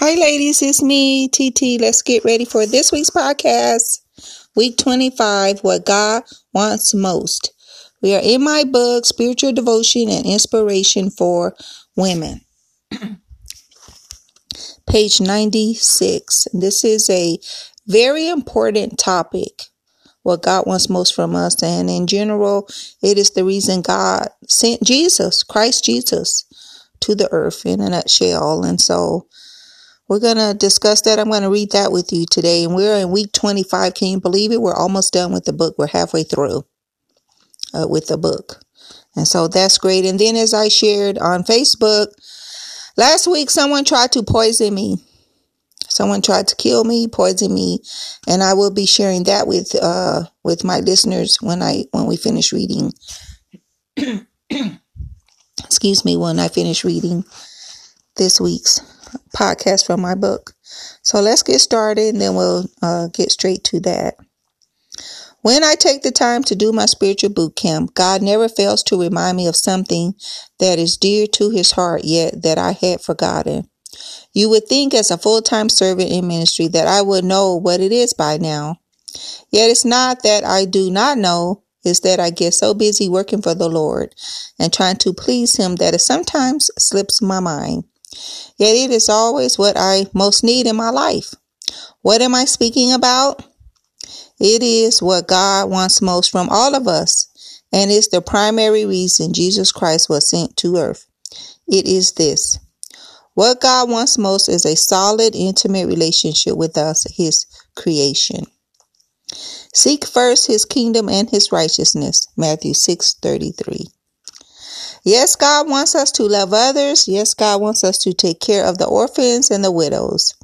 Hi, ladies, it's me, TT. Let's get ready for this week's podcast. Week 25 What God Wants Most. We are in my book, Spiritual Devotion and Inspiration for Women. Page 96. This is a very important topic. What God wants most from us. And in general, it is the reason God sent Jesus, Christ Jesus, to the earth in a nutshell. And so, we're going to discuss that. I'm going to read that with you today. And we're in week 25. Can you believe it? We're almost done with the book. We're halfway through uh, with the book. And so that's great. And then, as I shared on Facebook, last week someone tried to poison me. Someone tried to kill me, poison me, and I will be sharing that with uh with my listeners when I when we finish reading. Excuse me, when I finish reading this week's podcast from my book. So let's get started and then we'll uh, get straight to that. When I take the time to do my spiritual boot camp, God never fails to remind me of something that is dear to his heart, yet that I had forgotten. You would think, as a full time servant in ministry, that I would know what it is by now. Yet it's not that I do not know, it's that I get so busy working for the Lord and trying to please Him that it sometimes slips my mind. Yet it is always what I most need in my life. What am I speaking about? It is what God wants most from all of us, and it's the primary reason Jesus Christ was sent to earth. It is this. What God wants most is a solid, intimate relationship with us, His creation. Seek first His kingdom and His righteousness. Matthew 6 33. Yes, God wants us to love others. Yes, God wants us to take care of the orphans and the widows.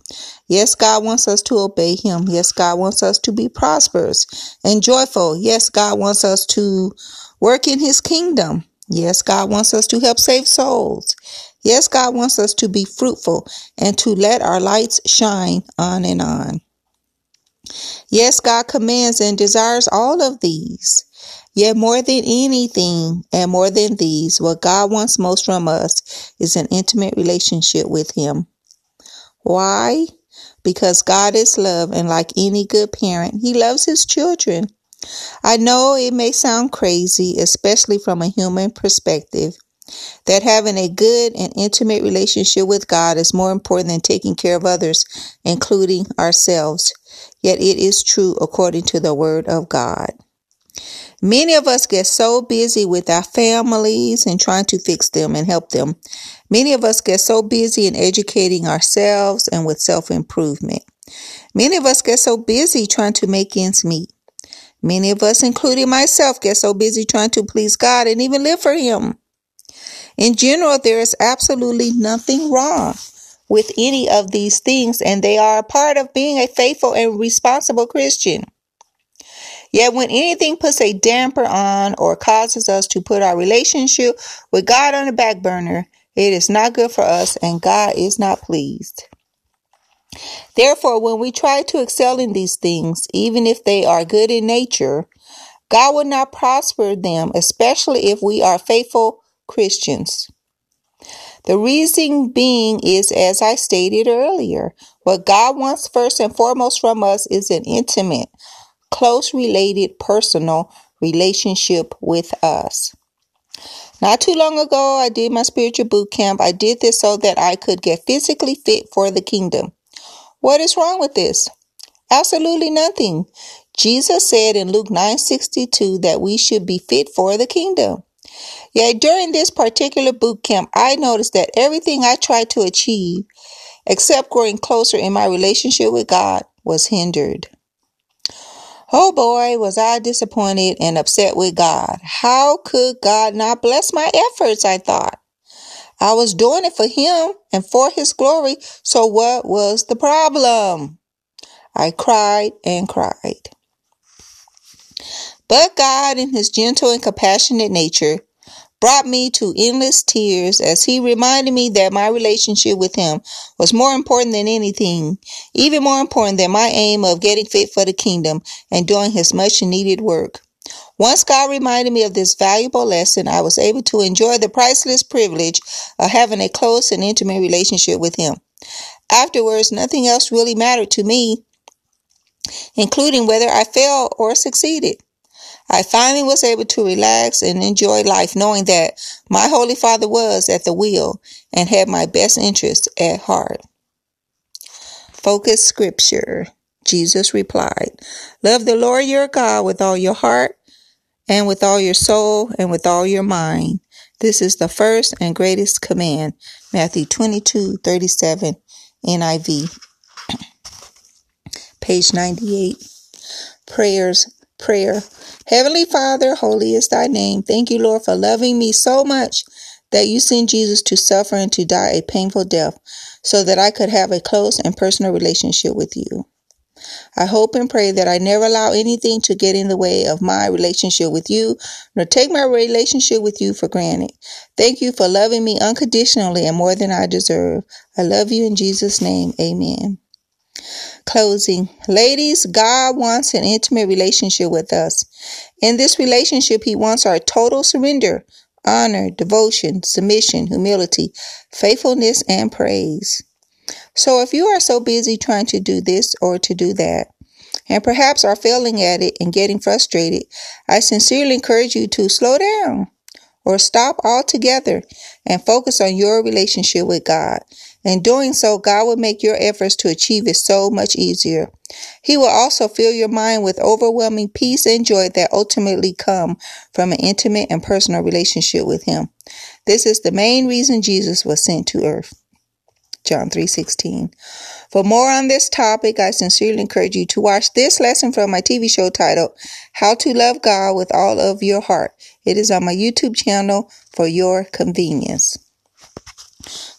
Yes, God wants us to obey Him. Yes, God wants us to be prosperous and joyful. Yes, God wants us to work in His kingdom. Yes, God wants us to help save souls. Yes, God wants us to be fruitful and to let our lights shine on and on. Yes, God commands and desires all of these. Yet more than anything and more than these, what God wants most from us is an intimate relationship with Him. Why? Because God is love, and like any good parent, He loves His children. I know it may sound crazy, especially from a human perspective, that having a good and intimate relationship with God is more important than taking care of others, including ourselves. Yet it is true according to the Word of God. Many of us get so busy with our families and trying to fix them and help them. Many of us get so busy in educating ourselves and with self improvement. Many of us get so busy trying to make ends meet. Many of us, including myself, get so busy trying to please God and even live for Him. In general, there is absolutely nothing wrong with any of these things, and they are a part of being a faithful and responsible Christian. Yet when anything puts a damper on or causes us to put our relationship with God on the back burner, it is not good for us and God is not pleased. Therefore, when we try to excel in these things, even if they are good in nature, God will not prosper them, especially if we are faithful Christians. The reason being is, as I stated earlier, what God wants first and foremost from us is an intimate, close related personal relationship with us. Not too long ago, I did my spiritual boot camp. I did this so that I could get physically fit for the kingdom. What is wrong with this? Absolutely nothing. Jesus said in Luke 9:62 that we should be fit for the kingdom. Yet during this particular boot camp, I noticed that everything I tried to achieve, except growing closer in my relationship with God, was hindered. Oh boy, was I disappointed and upset with God. How could God not bless my efforts? I thought. I was doing it for Him and for His glory, so what was the problem? I cried and cried. But God, in His gentle and compassionate nature, brought me to endless tears as he reminded me that my relationship with him was more important than anything, even more important than my aim of getting fit for the kingdom and doing his much needed work. Once God reminded me of this valuable lesson, I was able to enjoy the priceless privilege of having a close and intimate relationship with him. Afterwards, nothing else really mattered to me, including whether I failed or succeeded. I finally was able to relax and enjoy life knowing that my Holy Father was at the wheel and had my best interests at heart. Focus scripture. Jesus replied, Love the Lord your God with all your heart and with all your soul and with all your mind. This is the first and greatest command. Matthew 22, 37, NIV. Page 98. Prayers. Prayer. Heavenly Father, holy is thy name. Thank you, Lord, for loving me so much that you sent Jesus to suffer and to die a painful death so that I could have a close and personal relationship with you. I hope and pray that I never allow anything to get in the way of my relationship with you, nor take my relationship with you for granted. Thank you for loving me unconditionally and more than I deserve. I love you in Jesus' name. Amen. Closing. Ladies, God wants an intimate relationship with us. In this relationship, He wants our total surrender, honor, devotion, submission, humility, faithfulness, and praise. So if you are so busy trying to do this or to do that, and perhaps are failing at it and getting frustrated, I sincerely encourage you to slow down or stop altogether and focus on your relationship with God. In doing so, God will make your efforts to achieve it so much easier. He will also fill your mind with overwhelming peace and joy that ultimately come from an intimate and personal relationship with Him. This is the main reason Jesus was sent to earth. John 3:16. For more on this topic, I sincerely encourage you to watch this lesson from my TV show titled How to Love God with All of Your Heart. It is on my YouTube channel for your convenience.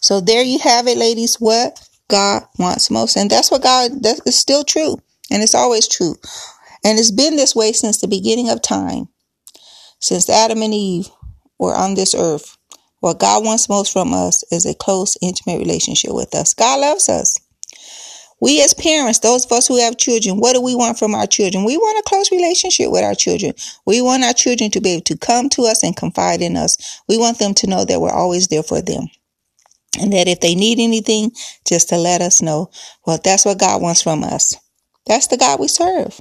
So there you have it, ladies, what God wants most. And that's what God that is still true. And it's always true. And it's been this way since the beginning of time. Since Adam and Eve were on this earth. What God wants most from us is a close, intimate relationship with us. God loves us. We as parents, those of us who have children, what do we want from our children? We want a close relationship with our children. We want our children to be able to come to us and confide in us. We want them to know that we're always there for them. And that if they need anything, just to let us know. Well, that's what God wants from us. That's the God we serve.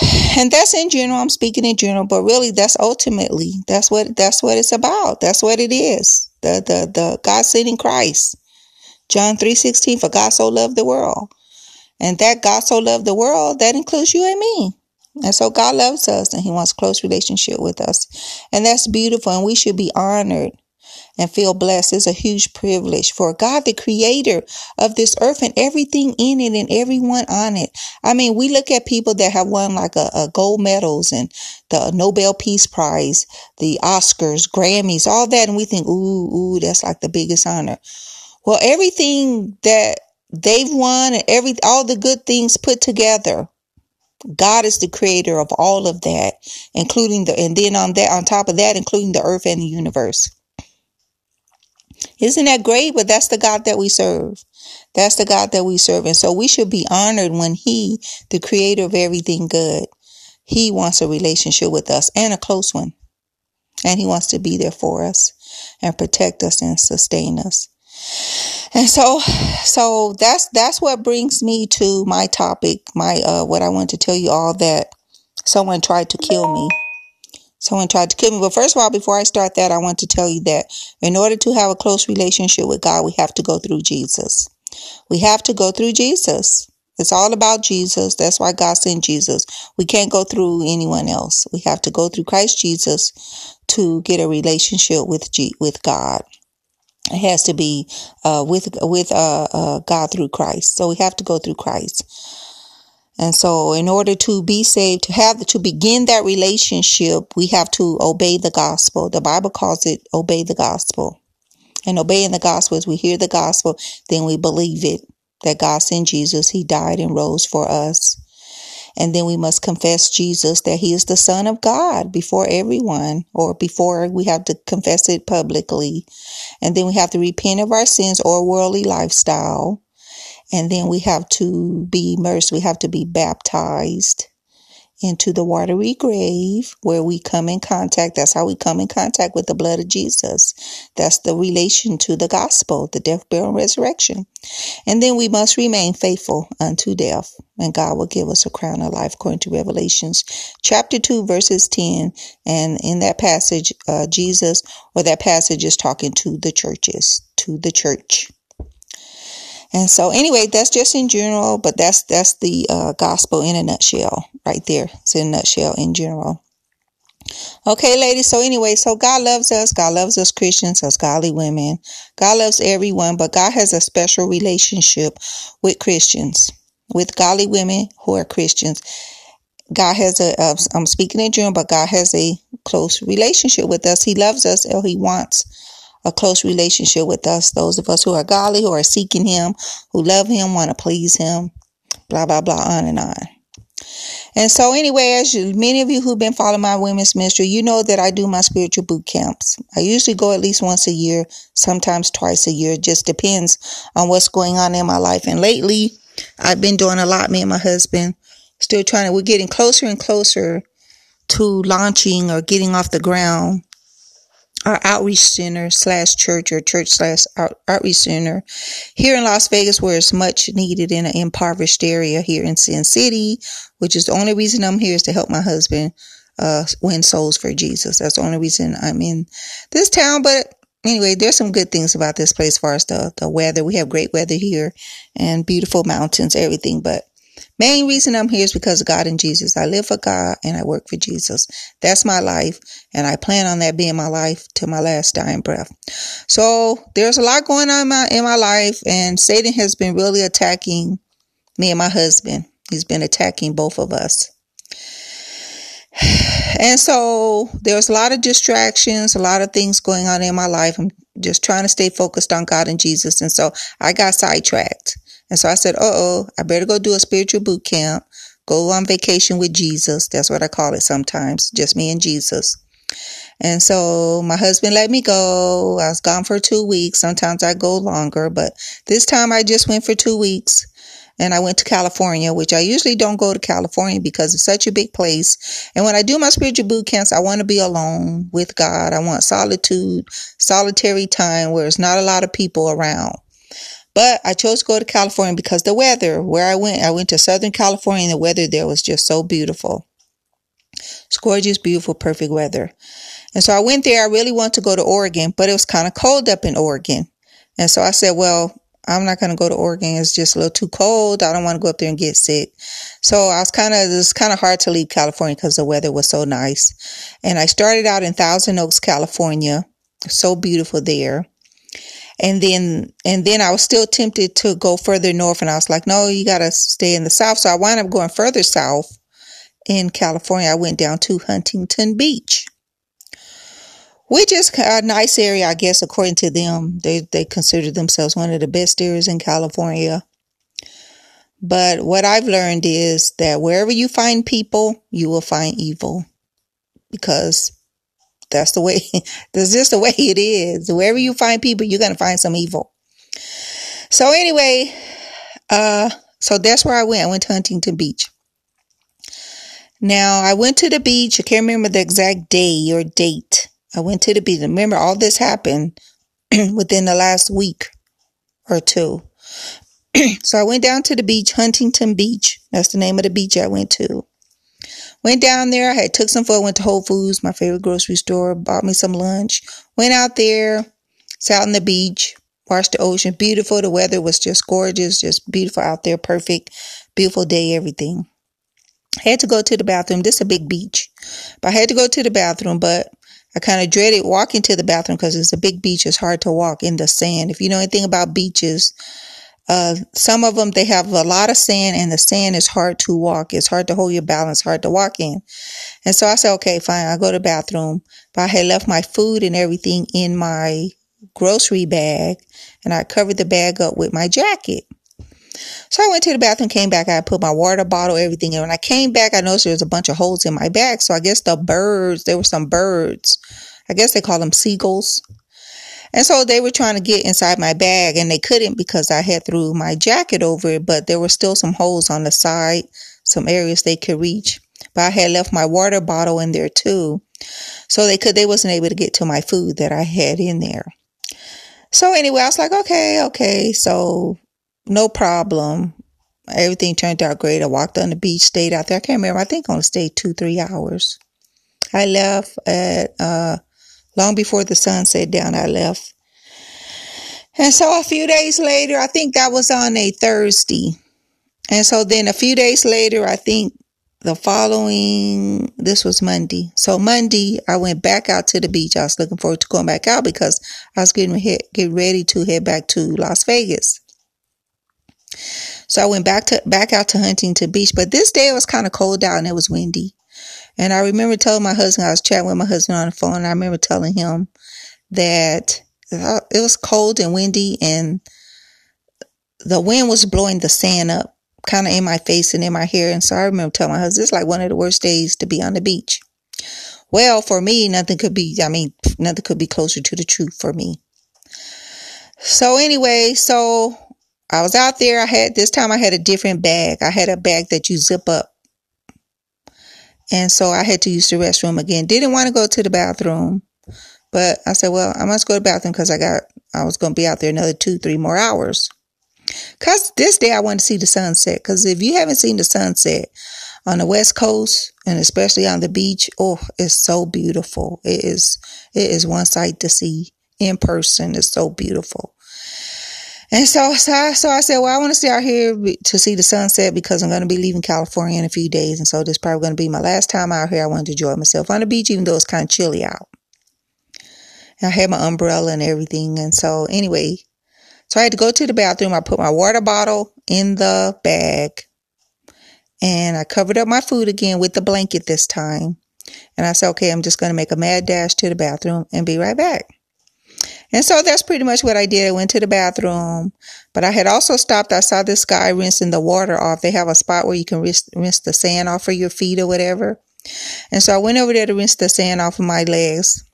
And that's in general, I'm speaking in general, but really that's ultimately, that's what, that's what it's about. That's what it is. The, the, the God sending Christ. John 3.16, for God so loved the world. And that God so loved the world, that includes you and me. And so God loves us and he wants close relationship with us. And that's beautiful. And we should be honored and feel blessed. is a huge privilege for God, the creator of this earth and everything in it and everyone on it. I mean, we look at people that have won like a, a gold medals and the Nobel Peace Prize, the Oscars, Grammys, all that. And we think, ooh, ooh, that's like the biggest honor. Well, everything that they've won and every, all the good things put together, God is the creator of all of that, including the, and then on that, on top of that, including the earth and the universe. Isn't that great? But that's the God that we serve. That's the God that we serve. And so we should be honored when He, the creator of everything good, He wants a relationship with us and a close one. And He wants to be there for us and protect us and sustain us. And so, so that's, that's what brings me to my topic, my, uh, what I want to tell you all that someone tried to kill me. Someone tried to kill me. But first of all, before I start that, I want to tell you that in order to have a close relationship with God, we have to go through Jesus. We have to go through Jesus. It's all about Jesus. That's why God sent Jesus. We can't go through anyone else. We have to go through Christ Jesus to get a relationship with G- with God. It has to be uh, with with uh, uh, God through Christ. So we have to go through Christ. And so in order to be saved, to have to begin that relationship, we have to obey the gospel. The Bible calls it obey the gospel. And obeying the gospel is we hear the gospel, then we believe it that God sent Jesus. He died and rose for us. And then we must confess Jesus that he is the son of God before everyone or before we have to confess it publicly. And then we have to repent of our sins or worldly lifestyle. And then we have to be immersed. We have to be baptized into the watery grave where we come in contact. That's how we come in contact with the blood of Jesus. That's the relation to the gospel, the death, burial, and resurrection. And then we must remain faithful unto death, and God will give us a crown of life according to Revelations chapter 2, verses 10. And in that passage, uh, Jesus, or that passage is talking to the churches, to the church. And so anyway, that's just in general, but that's, that's the uh, gospel in a nutshell right there. It's in a nutshell in general. Okay, ladies. So anyway, so God loves us. God loves us Christians, us godly women. God loves everyone, but God has a special relationship with Christians, with godly women who are Christians. God has a, uh, I'm speaking in general, but God has a close relationship with us. He loves us or he wants a close relationship with us. Those of us who are godly, who are seeking him, who love him, want to please him, blah, blah, blah, on and on. And so anyway, as you, many of you who've been following my women's ministry, you know that I do my spiritual boot camps. I usually go at least once a year, sometimes twice a year. It just depends on what's going on in my life. And lately, I've been doing a lot, me and my husband, still trying to, we're getting closer and closer to launching or getting off the ground our outreach center slash church or church slash outreach center here in Las Vegas, where it's much needed in an impoverished area here in Sin City, which is the only reason I'm here is to help my husband uh, win souls for Jesus. That's the only reason I'm in this town. But anyway, there's some good things about this place as far as the, the weather. We have great weather here and beautiful mountains, everything. But Main reason I'm here is because of God and Jesus. I live for God and I work for Jesus. That's my life. And I plan on that being my life to my last dying breath. So there's a lot going on in my, in my life and Satan has been really attacking me and my husband. He's been attacking both of us. And so there's a lot of distractions, a lot of things going on in my life. I'm just trying to stay focused on God and Jesus. And so I got sidetracked. And so I said, uh oh, I better go do a spiritual boot camp, go on vacation with Jesus. That's what I call it sometimes, just me and Jesus. And so my husband let me go. I was gone for two weeks. Sometimes I go longer, but this time I just went for two weeks and I went to California, which I usually don't go to California because it's such a big place. And when I do my spiritual boot camps, I want to be alone with God. I want solitude, solitary time where there's not a lot of people around. But I chose to go to California because the weather where I went, I went to Southern California and the weather there was just so beautiful. It's gorgeous, beautiful, perfect weather. And so I went there. I really wanted to go to Oregon, but it was kind of cold up in Oregon. And so I said, well, I'm not going to go to Oregon. It's just a little too cold. I don't want to go up there and get sick. So I was kind of, it was kind of hard to leave California because the weather was so nice. And I started out in Thousand Oaks, California. So beautiful there. And then, and then I was still tempted to go further north. And I was like, no, you got to stay in the south. So I wound up going further south in California. I went down to Huntington Beach, which is a nice area, I guess, according to them. They, they consider themselves one of the best areas in California. But what I've learned is that wherever you find people, you will find evil because that's the way, that's just the way it is. Wherever you find people, you're going to find some evil. So anyway, uh, so that's where I went. I went to Huntington Beach. Now I went to the beach. I can't remember the exact day or date. I went to the beach. Remember, all this happened within the last week or two. so I went down to the beach, Huntington Beach. That's the name of the beach I went to. Went down there. I had took some food. Went to Whole Foods, my favorite grocery store. Bought me some lunch. Went out there. Sat on the beach. Watched the ocean. Beautiful. The weather was just gorgeous. Just beautiful out there. Perfect. Beautiful day. Everything. Had to go to the bathroom. This is a big beach. But I had to go to the bathroom. But I kind of dreaded walking to the bathroom because it's a big beach. It's hard to walk in the sand. If you know anything about beaches, uh, some of them, they have a lot of sand and the sand is hard to walk. It's hard to hold your balance, hard to walk in. And so I said, okay, fine. I'll go to the bathroom. But I had left my food and everything in my grocery bag and I covered the bag up with my jacket. So I went to the bathroom, came back. I put my water bottle, everything. And when I came back, I noticed there was a bunch of holes in my bag. So I guess the birds, there were some birds. I guess they call them seagulls. And so they were trying to get inside my bag and they couldn't because I had threw my jacket over it, but there were still some holes on the side, some areas they could reach. but I had left my water bottle in there too. So they could, they wasn't able to get to my food that I had in there. So anyway, I was like, okay, okay. So no problem. Everything turned out great. I walked on the beach, stayed out there. I can't remember. I think I only stayed two, three hours. I left at, uh, long before the sun set down. I left. And so a few days later, I think that was on a Thursday. And so then a few days later, I think the following, this was Monday. So Monday, I went back out to the beach. I was looking forward to going back out because I was getting, get ready to head back to Las Vegas. So I went back to, back out to Huntington Beach, but this day it was kind of cold out and it was windy. And I remember telling my husband, I was chatting with my husband on the phone, I remember telling him that it was cold and windy and the wind was blowing the sand up kind of in my face and in my hair. And so I remember telling my husband, it's like one of the worst days to be on the beach. Well, for me, nothing could be, I mean, nothing could be closer to the truth for me. So anyway, so I was out there. I had, this time I had a different bag. I had a bag that you zip up. And so I had to use the restroom again. Didn't want to go to the bathroom, but I said, well, I must go to the bathroom because I got, I was going to be out there another two, three more hours. Cause this day I want to see the sunset. Cause if you haven't seen the sunset on the West Coast and especially on the beach, oh, it's so beautiful. It is, it is one sight to see in person. It's so beautiful. And so, so I, so I said, well, I want to stay out here to see the sunset because I'm going to be leaving California in a few days. And so this is probably going to be my last time out here. I wanted to enjoy myself on the beach, even though it's kind of chilly out. I had my umbrella and everything. And so anyway, so I had to go to the bathroom. I put my water bottle in the bag and I covered up my food again with the blanket this time. And I said, okay, I'm just going to make a mad dash to the bathroom and be right back. And so that's pretty much what I did. I went to the bathroom, but I had also stopped. I saw this guy rinsing the water off. They have a spot where you can rinse, rinse the sand off of your feet or whatever. And so I went over there to rinse the sand off of my legs.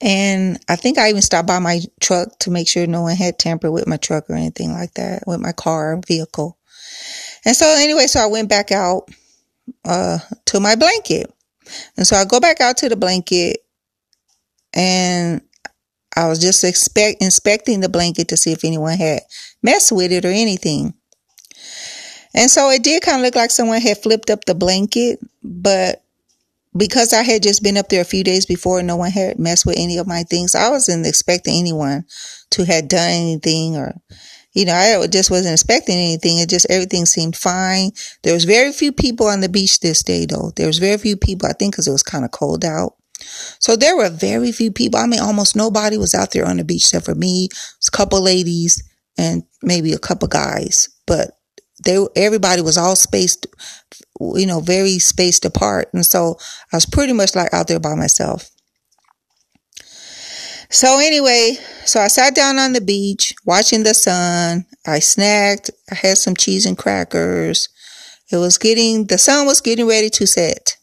And I think I even stopped by my truck to make sure no one had tampered with my truck or anything like that, with my car vehicle. And so anyway, so I went back out, uh, to my blanket. And so I go back out to the blanket and I was just expect, inspecting the blanket to see if anyone had messed with it or anything. And so it did kind of look like someone had flipped up the blanket, but because I had just been up there a few days before no one had messed with any of my things, I wasn't expecting anyone to have done anything or, you know, I just wasn't expecting anything. It just, everything seemed fine. There was very few people on the beach this day though. There was very few people, I think because it was kind of cold out. So there were very few people. I mean, almost nobody was out there on the beach except for me, a couple ladies and maybe a couple guys, but they, everybody was all spaced you know, very spaced apart. And so I was pretty much like out there by myself. So anyway, so I sat down on the beach watching the sun. I snacked. I had some cheese and crackers. It was getting, the sun was getting ready to set.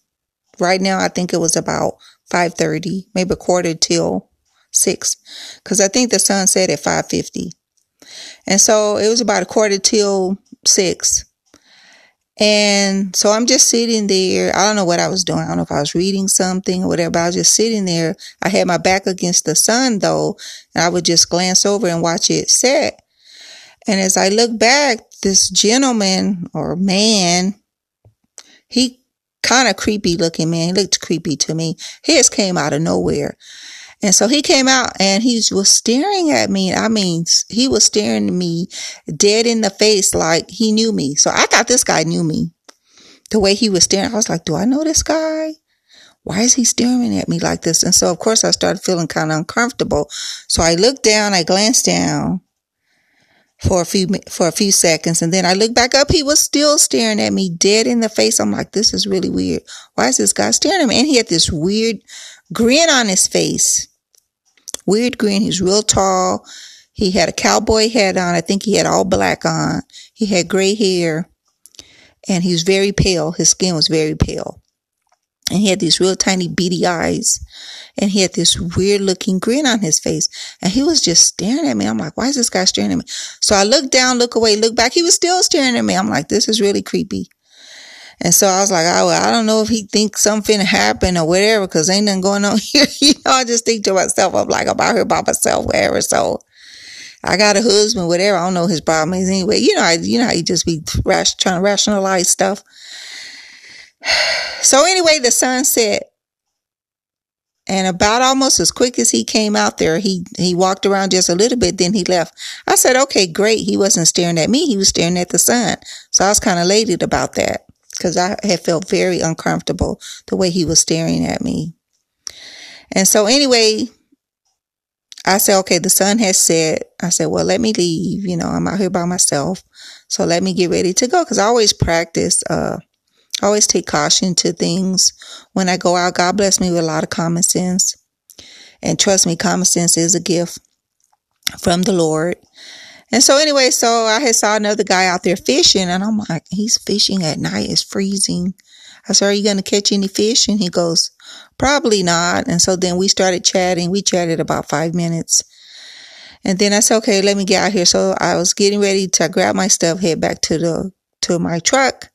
Right now, I think it was about 5.30, maybe a quarter till 6. Cause I think the sun set at 5.50. And so it was about a quarter till 6. And so I'm just sitting there. I don't know what I was doing. I don't know if I was reading something or whatever. I was just sitting there. I had my back against the sun though, and I would just glance over and watch it set. And as I look back, this gentleman or man, he kind of creepy looking man. He looked creepy to me. His came out of nowhere. And so he came out and he was staring at me. I mean, he was staring me dead in the face like he knew me. So I thought this guy knew me. The way he was staring, I was like, do I know this guy? Why is he staring at me like this? And so, of course, I started feeling kind of uncomfortable. So I looked down, I glanced down for a few, for a few seconds. And then I looked back up. He was still staring at me dead in the face. I'm like, this is really weird. Why is this guy staring at me? And he had this weird grin on his face. Weird grin. He's real tall. He had a cowboy hat on. I think he had all black on. He had gray hair and he was very pale. His skin was very pale. And he had these real tiny beady eyes and he had this weird looking grin on his face and he was just staring at me. I'm like, why is this guy staring at me? So I look down, look away, look back. He was still staring at me. I'm like, this is really creepy. And so I was like, oh, I don't know if he thinks something happened or whatever, because ain't nothing going on here. you know, I just think to myself, I'm like, I'm out here by myself, whatever. So I got a husband, whatever. I don't know his problem is anyway. You know, I, you know how you just be rash, trying to rationalize stuff. So anyway, the sun set. And about almost as quick as he came out there, he, he walked around just a little bit, then he left. I said, okay, great. He wasn't staring at me. He was staring at the sun. So I was kind of elated about that because I had felt very uncomfortable the way he was staring at me. And so anyway, I said, okay, the sun has set. I said, well, let me leave. You know, I'm out here by myself. So let me get ready to go. Cause I always practice, uh, I always take caution to things when I go out. God bless me with a lot of common sense. And trust me, common sense is a gift from the Lord. And so anyway, so I had saw another guy out there fishing and I'm like, he's fishing at night. It's freezing. I said, are you going to catch any fish? And he goes, probably not. And so then we started chatting. We chatted about five minutes. And then I said, okay, let me get out here. So I was getting ready to grab my stuff, head back to the, to my truck.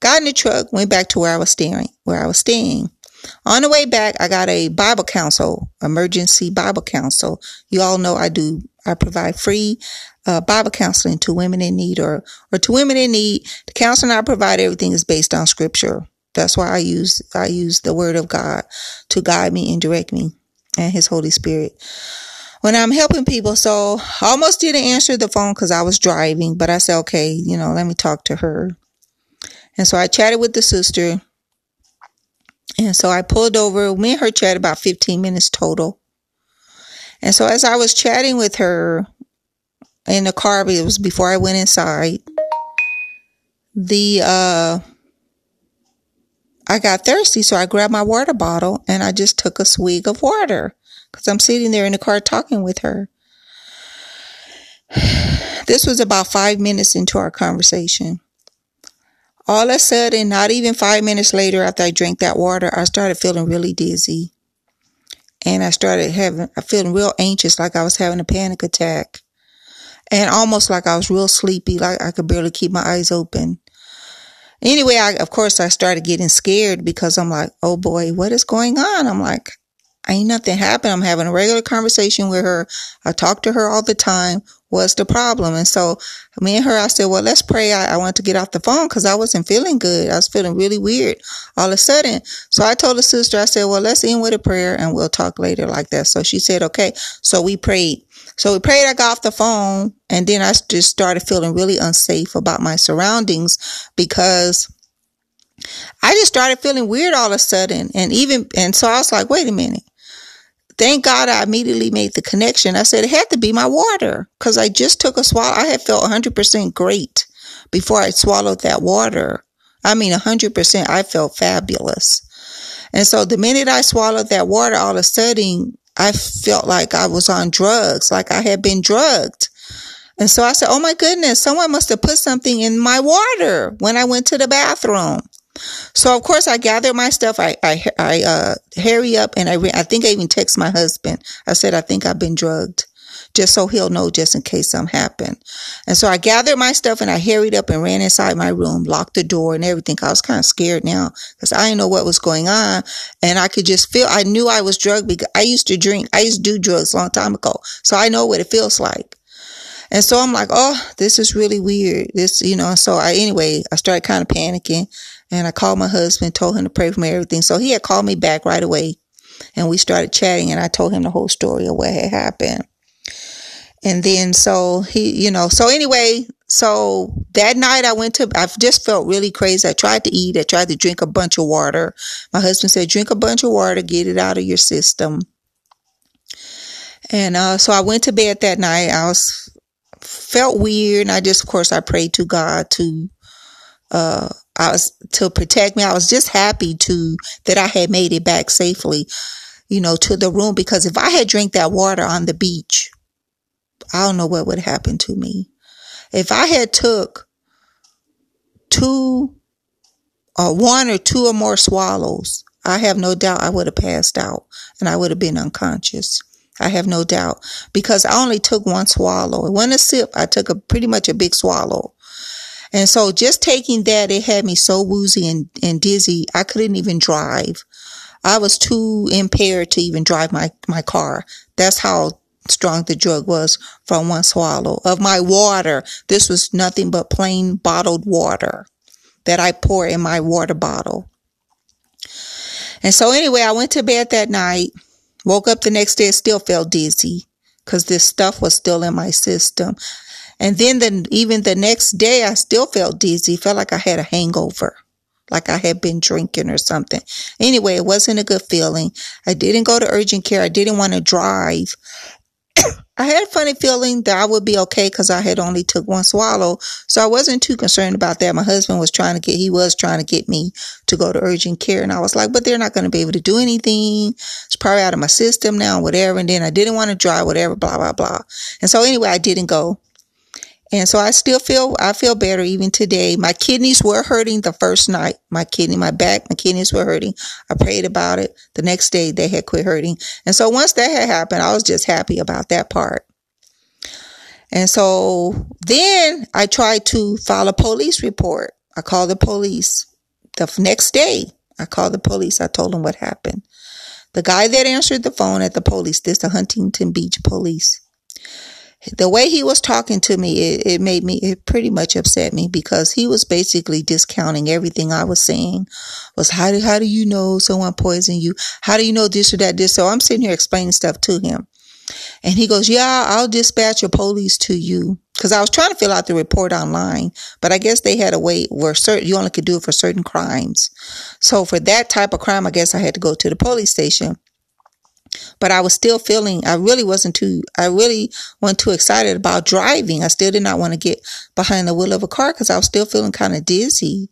Got in the truck, went back to where I was staying, where I was staying. On the way back, I got a Bible counsel, emergency Bible counsel. You all know I do, I provide free uh, Bible counseling to women in need or, or to women in need. The counseling I provide, everything is based on scripture. That's why I use, I use the word of God to guide me and direct me and his Holy Spirit when I'm helping people. So I almost didn't answer the phone because I was driving, but I said, okay, you know, let me talk to her. And so I chatted with the sister. And so I pulled over. Me and her chatted about 15 minutes total. And so as I was chatting with her in the car, it was before I went inside, the, uh, I got thirsty. So I grabbed my water bottle and I just took a swig of water because I'm sitting there in the car talking with her. This was about five minutes into our conversation. All of a sudden, not even five minutes later after I drank that water, I started feeling really dizzy. And I started having, I feeling real anxious, like I was having a panic attack. And almost like I was real sleepy, like I could barely keep my eyes open. Anyway, I, of course, I started getting scared because I'm like, oh boy, what is going on? I'm like, ain't nothing happened. I'm having a regular conversation with her. I talk to her all the time. What's the problem? And so me and her, I said, well, let's pray. I, I want to get off the phone because I wasn't feeling good. I was feeling really weird all of a sudden. So I told the sister, I said, well, let's end with a prayer and we'll talk later like that. So she said, okay. So we prayed. So we prayed. I got off the phone and then I just started feeling really unsafe about my surroundings because I just started feeling weird all of a sudden. And even, and so I was like, wait a minute. Thank God I immediately made the connection. I said it had to be my water because I just took a swallow. I had felt 100% great before I swallowed that water. I mean, 100%, I felt fabulous. And so the minute I swallowed that water, all of a sudden, I felt like I was on drugs, like I had been drugged. And so I said, Oh my goodness, someone must have put something in my water when I went to the bathroom. So of course I gathered my stuff. I, I, I, uh, hurry up and I, re- I think I even text my husband. I said, I think I've been drugged just so he'll know just in case something happened. And so I gathered my stuff and I hurried up and ran inside my room, locked the door and everything. I was kind of scared now because I didn't know what was going on. And I could just feel, I knew I was drugged because I used to drink. I used to do drugs a long time ago. So I know what it feels like. And so I'm like, oh, this is really weird. This, you know, so I, anyway, I started kind of panicking and I called my husband, told him to pray for me, everything. So he had called me back right away and we started chatting and I told him the whole story of what had happened. And then so he, you know, so anyway, so that night I went to, I just felt really crazy. I tried to eat. I tried to drink a bunch of water. My husband said, drink a bunch of water, get it out of your system. And, uh, so I went to bed that night. I was, felt weird. And I just, of course, I prayed to God to, uh, I was to protect me. I was just happy to that I had made it back safely, you know, to the room because if I had drank that water on the beach, I don't know what would happen to me. If I had took two or one or two or more swallows, I have no doubt I would have passed out and I would have been unconscious. I have no doubt because I only took one swallow. It wasn't a sip. I took a pretty much a big swallow. And so just taking that, it had me so woozy and, and dizzy. I couldn't even drive. I was too impaired to even drive my, my car. That's how strong the drug was from one swallow of my water. This was nothing but plain bottled water that I pour in my water bottle. And so anyway, I went to bed that night, woke up the next day, still felt dizzy because this stuff was still in my system. And then the, even the next day, I still felt dizzy, felt like I had a hangover, like I had been drinking or something. Anyway, it wasn't a good feeling. I didn't go to urgent care. I didn't want to drive. I had a funny feeling that I would be okay because I had only took one swallow. So I wasn't too concerned about that. My husband was trying to get, he was trying to get me to go to urgent care. And I was like, but they're not going to be able to do anything. It's probably out of my system now, whatever. And then I didn't want to drive, whatever, blah, blah, blah. And so anyway, I didn't go. And so I still feel, I feel better even today. My kidneys were hurting the first night. My kidney, my back, my kidneys were hurting. I prayed about it. The next day they had quit hurting. And so once that had happened, I was just happy about that part. And so then I tried to file a police report. I called the police the next day. I called the police. I told them what happened. The guy that answered the phone at the police, this the Huntington Beach police the way he was talking to me, it, it made me, it pretty much upset me because he was basically discounting everything I was saying. Was how do, how do you know someone poisoned you? How do you know this or that, this? So I'm sitting here explaining stuff to him. And he goes, yeah, I'll dispatch a police to you. Cause I was trying to fill out the report online, but I guess they had a way where certain, you only could do it for certain crimes. So for that type of crime, I guess I had to go to the police station but I was still feeling, I really wasn't too, I really wasn't too excited about driving. I still did not want to get behind the wheel of a car because I was still feeling kind of dizzy.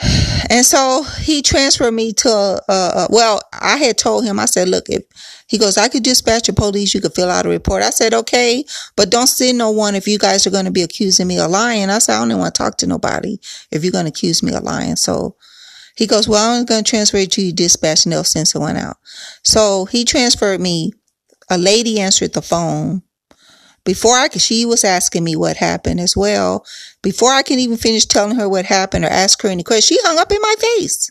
And so he transferred me to, uh, uh, well, I had told him, I said, look, if he goes, I could dispatch the police, you could fill out a report. I said, okay, but don't send no one if you guys are going to be accusing me of lying. I said, I don't want to talk to nobody if you're going to accuse me of lying. So he goes, well, I'm going to transfer you to dispatch and they'll send out. So he transferred me. A lady answered the phone before I could, she was asking me what happened as well. Before I can even finish telling her what happened or ask her any questions, she hung up in my face.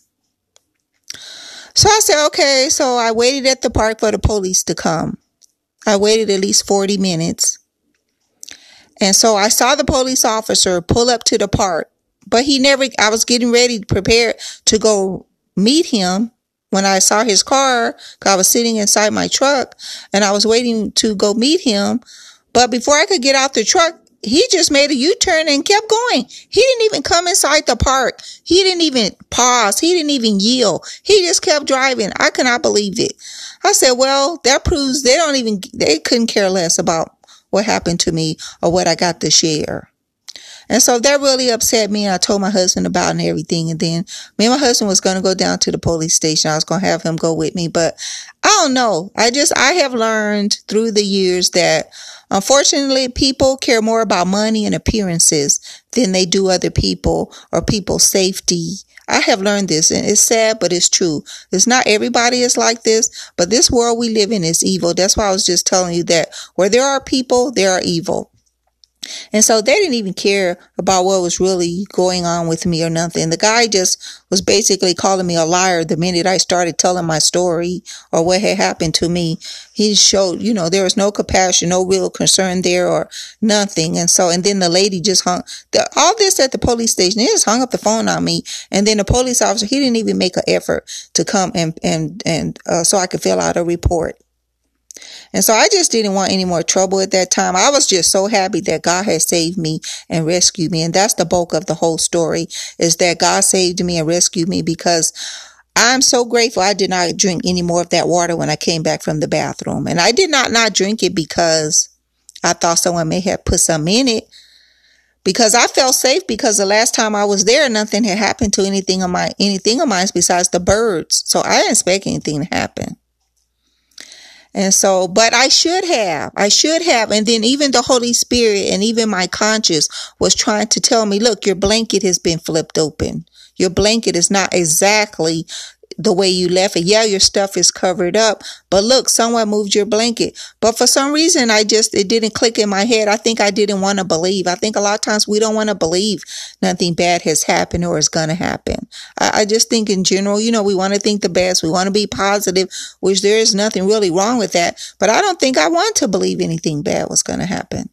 So I said, okay. So I waited at the park for the police to come. I waited at least 40 minutes. And so I saw the police officer pull up to the park but he never, I was getting ready, prepared to go meet him when I saw his car. I was sitting inside my truck and I was waiting to go meet him. But before I could get out the truck, he just made a U-turn and kept going. He didn't even come inside the park. He didn't even pause. He didn't even yield. He just kept driving. I cannot believe it. I said, well, that proves they don't even, they couldn't care less about what happened to me or what I got to share. And so that really upset me. And I told my husband about and everything. And then me and my husband was going to go down to the police station. I was going to have him go with me, but I don't know. I just, I have learned through the years that unfortunately people care more about money and appearances than they do other people or people's safety. I have learned this and it's sad, but it's true. It's not everybody is like this, but this world we live in is evil. That's why I was just telling you that where there are people, there are evil. And so they didn't even care about what was really going on with me or nothing. The guy just was basically calling me a liar the minute I started telling my story or what had happened to me. He showed, you know, there was no compassion, no real concern there or nothing. And so, and then the lady just hung, the, all this at the police station, he just hung up the phone on me. And then the police officer, he didn't even make an effort to come and, and, and, uh, so I could fill out a report. And so I just didn't want any more trouble at that time. I was just so happy that God had saved me and rescued me. And that's the bulk of the whole story is that God saved me and rescued me because I'm so grateful I did not drink any more of that water when I came back from the bathroom. And I did not not drink it because I thought someone may have put some in it because I felt safe because the last time I was there, nothing had happened to anything of my, anything of mine besides the birds. So I didn't expect anything to happen. And so, but I should have, I should have. And then even the Holy Spirit and even my conscience was trying to tell me, look, your blanket has been flipped open. Your blanket is not exactly the way you left it. Yeah, your stuff is covered up, but look, someone moved your blanket. But for some reason, I just, it didn't click in my head. I think I didn't want to believe. I think a lot of times we don't want to believe nothing bad has happened or is going to happen. I, I just think in general, you know, we want to think the best. We want to be positive, which there is nothing really wrong with that. But I don't think I want to believe anything bad was going to happen.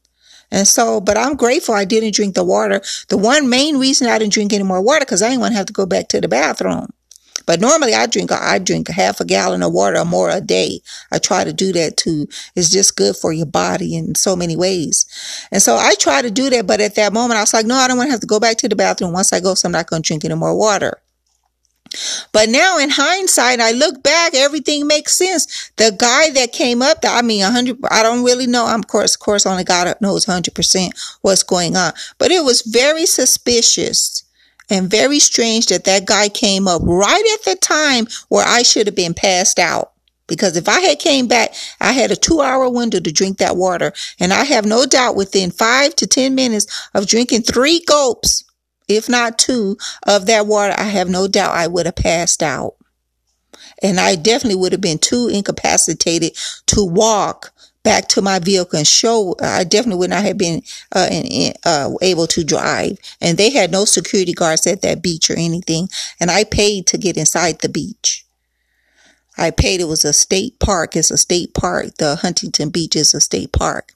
And so, but I'm grateful I didn't drink the water. The one main reason I didn't drink any more water because I didn't want to have to go back to the bathroom. But normally I drink, I drink half a gallon of water or more a day. I try to do that too. It's just good for your body in so many ways. And so I try to do that. But at that moment, I was like, no, I don't want to have to go back to the bathroom. Once I go, so I'm not going to drink any more water. But now in hindsight, I look back, everything makes sense. The guy that came up, I mean, 100, I don't really know. I'm, of course, of course, only God knows 100% what's going on. But it was very suspicious and very strange that that guy came up right at the time where I should have been passed out. Because if I had came back, I had a two hour window to drink that water. And I have no doubt within five to 10 minutes of drinking three gulps, if not two of that water, I have no doubt I would have passed out. And I definitely would have been too incapacitated to walk back to my vehicle and show I definitely would not have been uh, in, uh, able to drive. And they had no security guards at that beach or anything. And I paid to get inside the beach. I paid. It was a state park. It's a state park. The Huntington Beach is a state park.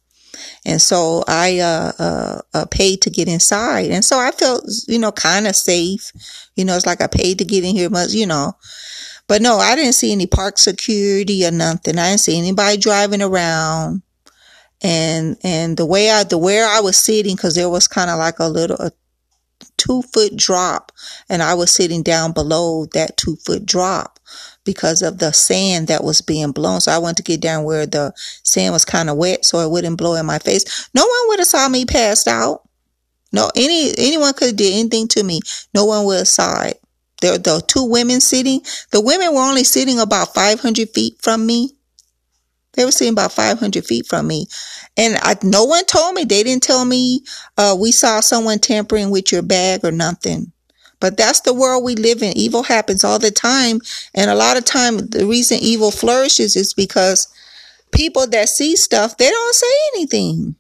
And so I uh, uh, uh, paid to get inside. And so I felt, you know, kind of safe. You know, it's like I paid to get in here, but, you know. But no, I didn't see any park security or nothing. I didn't see anybody driving around. And, and the way I, the where I was sitting, cause there was kind of like a little, a two foot drop and I was sitting down below that two foot drop because of the sand that was being blown. So I wanted to get down where the sand was kind of wet so it wouldn't blow in my face. No one would have saw me passed out. No, any, anyone could have did anything to me. No one would have saw it. There, the two women sitting, the women were only sitting about 500 feet from me. They were sitting about 500 feet from me. And I, no one told me. They didn't tell me, uh, we saw someone tampering with your bag or nothing. But that's the world we live in. Evil happens all the time. And a lot of time, the reason evil flourishes is because people that see stuff, they don't say anything.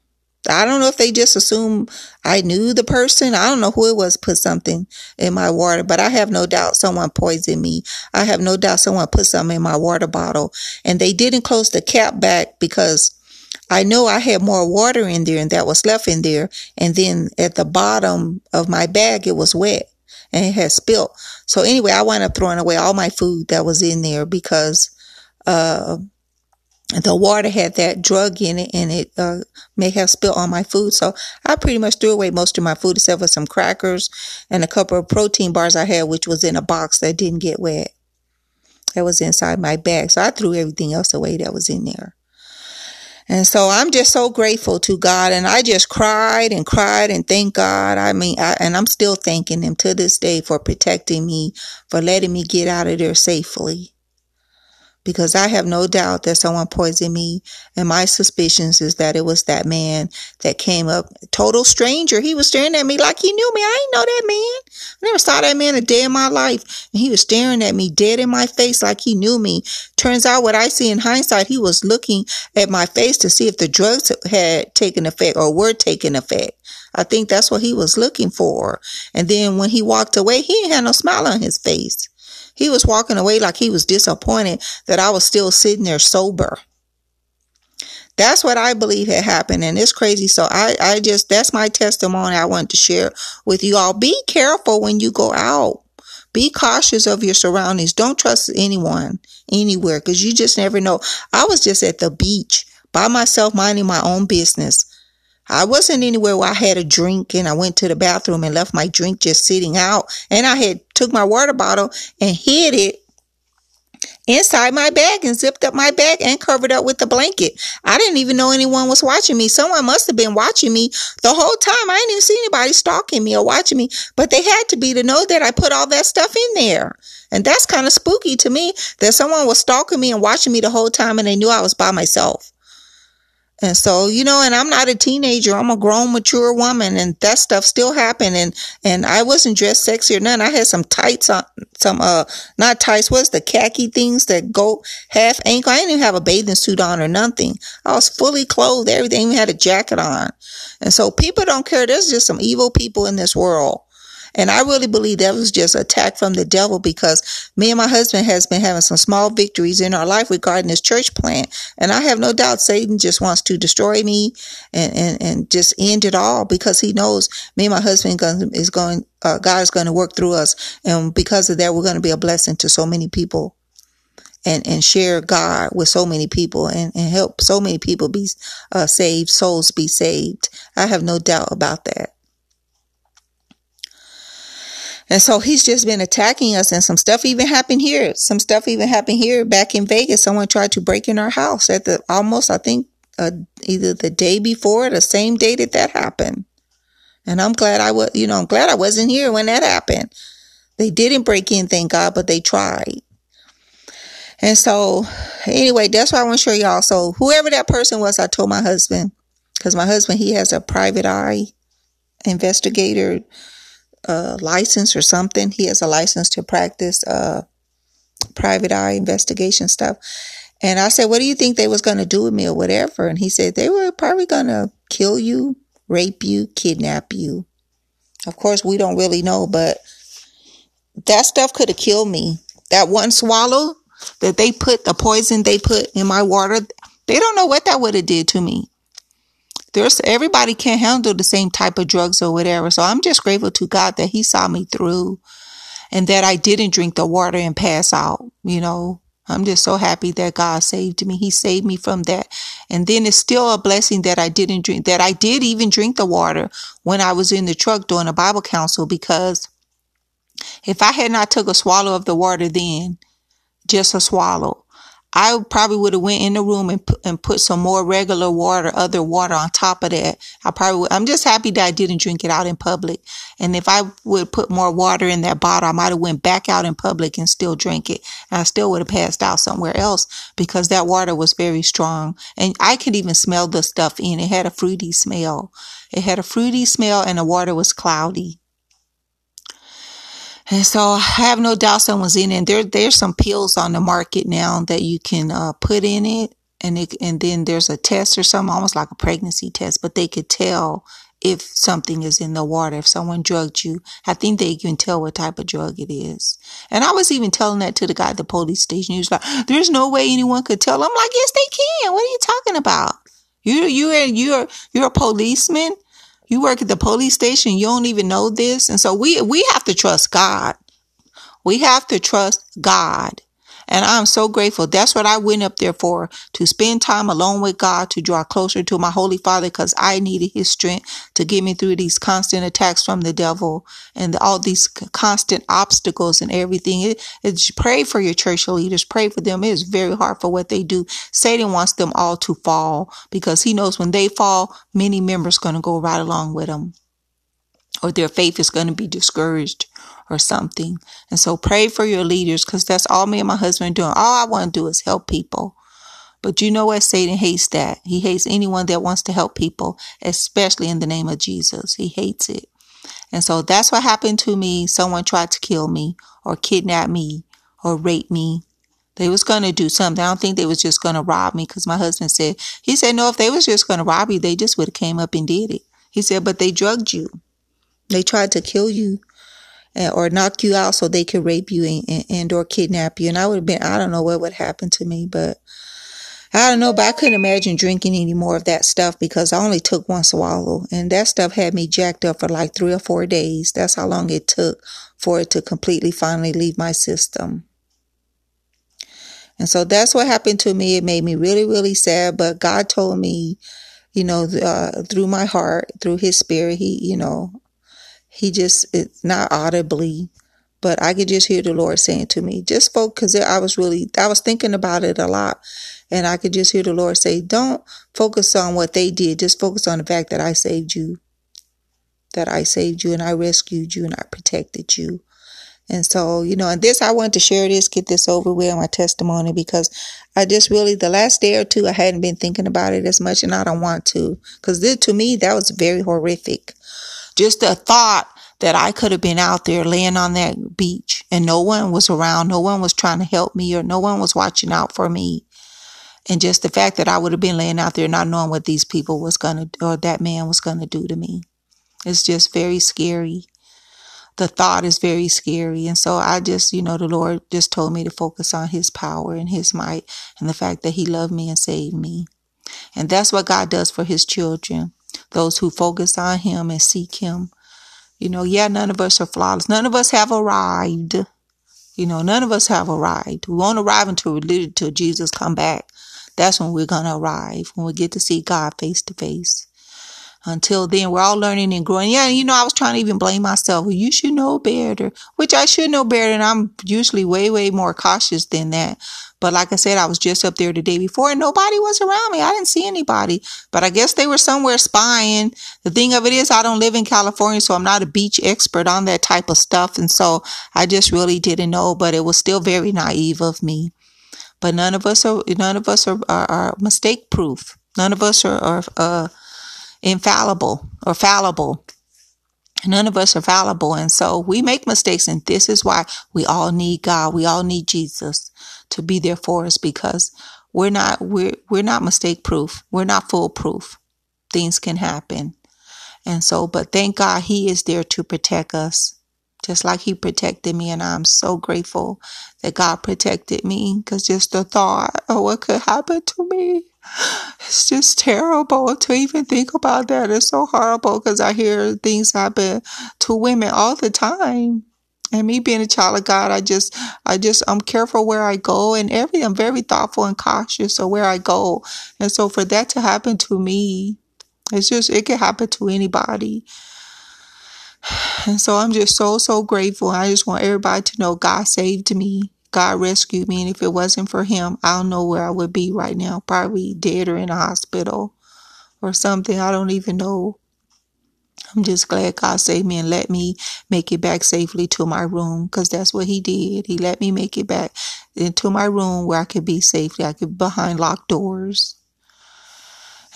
I don't know if they just assume I knew the person. I don't know who it was put something in my water, but I have no doubt someone poisoned me. I have no doubt someone put something in my water bottle and they didn't close the cap back because I know I had more water in there and that was left in there. And then at the bottom of my bag, it was wet and it had spilt. So anyway, I wound up throwing away all my food that was in there because, uh, the water had that drug in it and it uh, may have spilled on my food. So I pretty much threw away most of my food except for some crackers and a couple of protein bars I had, which was in a box that didn't get wet. That was inside my bag. So I threw everything else away that was in there. And so I'm just so grateful to God. And I just cried and cried and thank God. I mean, I, and I'm still thanking Him to this day for protecting me, for letting me get out of there safely because I have no doubt that someone poisoned me. And my suspicions is that it was that man that came up, total stranger. He was staring at me like he knew me. I ain't know that man. I never saw that man a day in my life. And he was staring at me dead in my face like he knew me. Turns out what I see in hindsight, he was looking at my face to see if the drugs had taken effect or were taking effect. I think that's what he was looking for. And then when he walked away, he didn't no smile on his face. He was walking away like he was disappointed that I was still sitting there sober. That's what I believe had happened. And it's crazy. So I, I just, that's my testimony I want to share with you all. Be careful when you go out. Be cautious of your surroundings. Don't trust anyone anywhere because you just never know. I was just at the beach by myself, minding my own business. I wasn't anywhere where I had a drink and I went to the bathroom and left my drink just sitting out. And I had took my water bottle and hid it inside my bag and zipped up my bag and covered up with a blanket. I didn't even know anyone was watching me. Someone must have been watching me the whole time. I didn't even see anybody stalking me or watching me, but they had to be to know that I put all that stuff in there. And that's kind of spooky to me that someone was stalking me and watching me the whole time and they knew I was by myself. And so, you know, and I'm not a teenager. I'm a grown, mature woman and that stuff still happened. And, and I wasn't dressed sexy or nothing. I had some tights on, some, uh, not tights. What's the khaki things that go half ankle? I didn't even have a bathing suit on or nothing. I was fully clothed, everything, even had a jacket on. And so people don't care. There's just some evil people in this world. And I really believe that was just attack from the devil because me and my husband has been having some small victories in our life regarding this church plant. And I have no doubt Satan just wants to destroy me and, and, and just end it all because he knows me and my husband is going, uh, God is going to work through us. And because of that, we're going to be a blessing to so many people and, and share God with so many people and, and help so many people be uh, saved, souls be saved. I have no doubt about that. And so he's just been attacking us and some stuff even happened here. Some stuff even happened here back in Vegas. Someone tried to break in our house at the almost, I think, uh, either the day before, or the same day that that happened. And I'm glad I was, you know, I'm glad I wasn't here when that happened. They didn't break in, thank God, but they tried. And so, anyway, that's why I want to show y'all. So, whoever that person was, I told my husband, because my husband, he has a private eye investigator a license or something. He has a license to practice uh, private eye investigation stuff. And I said, what do you think they was going to do with me or whatever? And he said, they were probably going to kill you, rape you, kidnap you. Of course, we don't really know, but that stuff could have killed me. That one swallow that they put, the poison they put in my water, they don't know what that would have did to me there's everybody can't handle the same type of drugs or whatever. So I'm just grateful to God that He saw me through and that I didn't drink the water and pass out. You know, I'm just so happy that God saved me. He saved me from that. And then it's still a blessing that I didn't drink, that I did even drink the water when I was in the truck doing a Bible council because if I had not took a swallow of the water then, just a swallow, I probably would have went in the room and put, and put some more regular water, other water on top of that. I probably would, I'm just happy that I didn't drink it out in public. And if I would put more water in that bottle, I might have went back out in public and still drink it. And I still would have passed out somewhere else because that water was very strong. And I could even smell the stuff in. It had a fruity smell. It had a fruity smell and the water was cloudy. And so I have no doubt someone's in it. There, there's some pills on the market now that you can uh, put in it. And it, and then there's a test or something, almost like a pregnancy test, but they could tell if something is in the water, if someone drugged you. I think they can tell what type of drug it is. And I was even telling that to the guy at the police station. He was like, there's no way anyone could tell. I'm like, yes, they can. What are you talking about? You, you, you're, you're a policeman. You work at the police station, you don't even know this. And so we, we have to trust God. We have to trust God. And I'm so grateful. That's what I went up there for, to spend time alone with God, to draw closer to my Holy Father, because I needed his strength to get me through these constant attacks from the devil and all these constant obstacles and everything. It, it's pray for your church leaders. Pray for them. It is very hard for what they do. Satan wants them all to fall because he knows when they fall, many members going to go right along with them or their faith is going to be discouraged or something. And so pray for your leaders because that's all me and my husband doing. All I want to do is help people. But you know what? Satan hates that. He hates anyone that wants to help people, especially in the name of Jesus. He hates it. And so that's what happened to me. Someone tried to kill me or kidnap me or rape me. They was going to do something. I don't think they was just going to rob me because my husband said, he said, no, if they was just going to rob you, they just would have came up and did it. He said, but they drugged you. They tried to kill you or knock you out so they could rape you and, and or kidnap you. And I would have been, I don't know what would happen to me, but I don't know, but I couldn't imagine drinking any more of that stuff because I only took one swallow and that stuff had me jacked up for like three or four days. That's how long it took for it to completely finally leave my system. And so that's what happened to me. It made me really, really sad, but God told me, you know, uh, through my heart, through his spirit, he, you know, he just, it's not audibly, but I could just hear the Lord saying to me, just because I was really, I was thinking about it a lot. And I could just hear the Lord say, don't focus on what they did. Just focus on the fact that I saved you, that I saved you and I rescued you and I protected you. And so, you know, and this, I wanted to share this, get this over with my testimony because I just really, the last day or two, I hadn't been thinking about it as much and I don't want to. Cause to me, that was very horrific. Just the thought that I could have been out there laying on that beach and no one was around. No one was trying to help me or no one was watching out for me. And just the fact that I would have been laying out there not knowing what these people was going to, or that man was going to do to me. It's just very scary the thought is very scary. And so I just, you know, the Lord just told me to focus on his power and his might and the fact that he loved me and saved me. And that's what God does for his children. Those who focus on him and seek him. You know, yeah, none of us are flawless. None of us have arrived. You know, none of us have arrived. We won't arrive until, until Jesus come back. That's when we're going to arrive, when we get to see God face to face until then, we're all learning and growing. Yeah, you know, I was trying to even blame myself. Well, you should know better, which I should know better. And I'm usually way, way more cautious than that. But like I said, I was just up there the day before and nobody was around me. I didn't see anybody, but I guess they were somewhere spying. The thing of it is, I don't live in California, so I'm not a beach expert on that type of stuff. And so I just really didn't know, but it was still very naive of me. But none of us are, none of us are, are, are mistake proof. None of us are, are, uh, infallible or fallible. None of us are fallible. And so we make mistakes. And this is why we all need God. We all need Jesus to be there for us because we're not, we're, we're not mistake proof. We're not foolproof. Things can happen. And so, but thank God he is there to protect us just like he protected me. And I'm so grateful that God protected me because just the thought of what could happen to me it's just terrible to even think about that. It's so horrible because I hear things happen to women all the time. And me being a child of God, I just, I just, I'm careful where I go and every, I'm very thoughtful and cautious of where I go. And so for that to happen to me, it's just, it can happen to anybody. And so I'm just so, so grateful. I just want everybody to know God saved me. God rescued me. And if it wasn't for him, I don't know where I would be right now. Probably dead or in a hospital or something. I don't even know. I'm just glad God saved me and let me make it back safely to my room because that's what He did. He let me make it back into my room where I could be safely. I could be behind locked doors.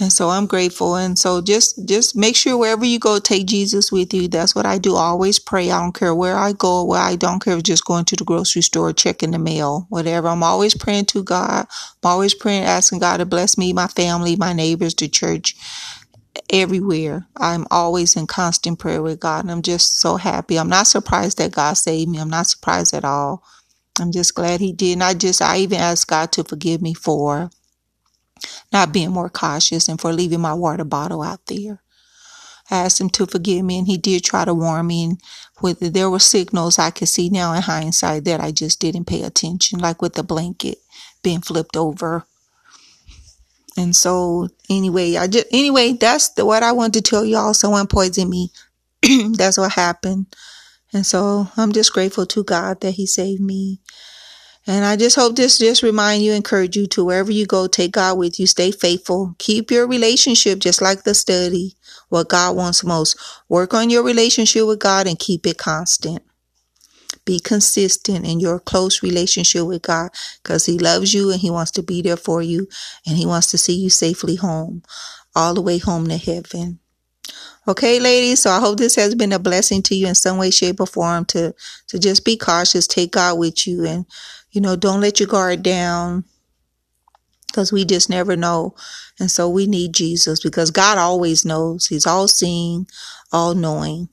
And so I'm grateful. And so just, just make sure wherever you go, take Jesus with you. That's what I do. Always pray. I don't care where I go, where I don't care if just going to the grocery store, checking the mail, whatever. I'm always praying to God. I'm always praying, asking God to bless me, my family, my neighbors, the church, everywhere. I'm always in constant prayer with God. And I'm just so happy. I'm not surprised that God saved me. I'm not surprised at all. I'm just glad he did. And I just, I even asked God to forgive me for not being more cautious and for leaving my water bottle out there. I asked him to forgive me and he did try to warn me and with there were signals I could see now in hindsight that I just didn't pay attention, like with the blanket being flipped over. And so anyway, I just anyway, that's the, what I wanted to tell y'all. Someone poisoned me. that's what happened. And so I'm just grateful to God that he saved me and I just hope this just remind you, encourage you to wherever you go, take God with you, stay faithful, keep your relationship just like the study, what God wants most. Work on your relationship with God and keep it constant. Be consistent in your close relationship with God because He loves you and He wants to be there for you and He wants to see you safely home, all the way home to heaven. Okay, ladies. So I hope this has been a blessing to you in some way, shape, or form to, to just be cautious, take God with you and you know, don't let your guard down because we just never know. And so we need Jesus because God always knows. He's all seeing, all knowing.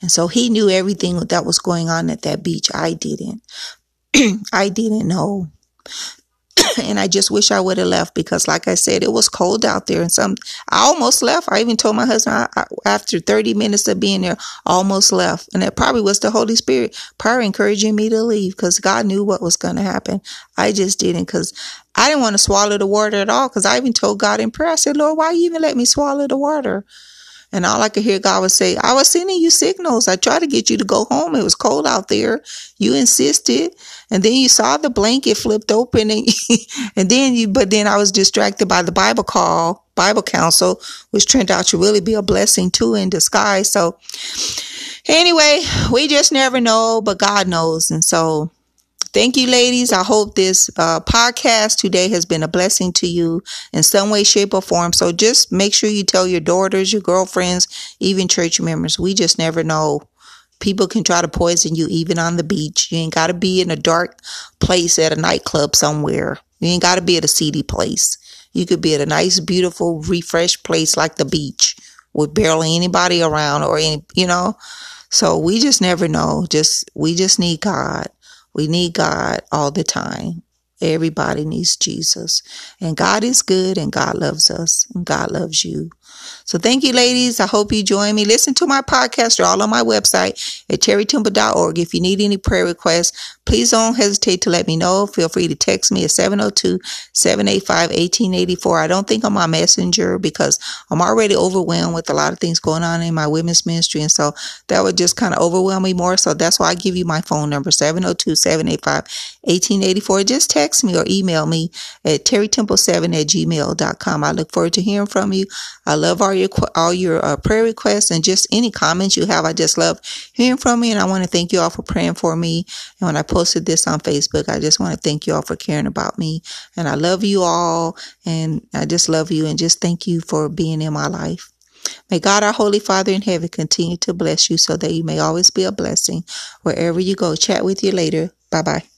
And so he knew everything that was going on at that beach. I didn't. I didn't know. and I just wish I would have left because, like I said, it was cold out there. And some, I almost left. I even told my husband I, I, after 30 minutes of being there, almost left. And it probably was the Holy Spirit probably encouraging me to leave because God knew what was going to happen. I just didn't because I didn't want to swallow the water at all because I even told God in prayer, I said, Lord, why you even let me swallow the water? And all I could hear God would say, I was sending you signals. I tried to get you to go home. It was cold out there. You insisted. And then you saw the blanket flipped open and, and then you, but then I was distracted by the Bible call, Bible council, which turned out to really be a blessing too in disguise. So Anyway, we just never know, but God knows. And so Thank you, ladies. I hope this uh, podcast today has been a blessing to you in some way, shape, or form. So just make sure you tell your daughters, your girlfriends, even church members. We just never know. People can try to poison you even on the beach. You ain't got to be in a dark place at a nightclub somewhere. You ain't got to be at a seedy place. You could be at a nice, beautiful, refreshed place like the beach with barely anybody around or any, you know. So we just never know. Just, we just need God. We need God all the time. Everybody needs Jesus. And God is good and God loves us and God loves you. So thank you, ladies. I hope you join me. Listen to my podcast. They're all on my website at territemple.org. If you need any prayer requests, please don't hesitate to let me know. Feel free to text me at 702-785-1884. I don't think I'm on messenger because I'm already overwhelmed with a lot of things going on in my women's ministry. And so that would just kind of overwhelm me more. So that's why I give you my phone number, 702-785-1884. Just text me or email me at territemple7 at gmail.com. I look forward to hearing from you. I love all your all your uh, prayer requests and just any comments you have. I just love hearing from you, and I want to thank you all for praying for me. And when I posted this on Facebook, I just want to thank you all for caring about me, and I love you all, and I just love you, and just thank you for being in my life. May God, our Holy Father in heaven, continue to bless you so that you may always be a blessing wherever you go. Chat with you later. Bye bye.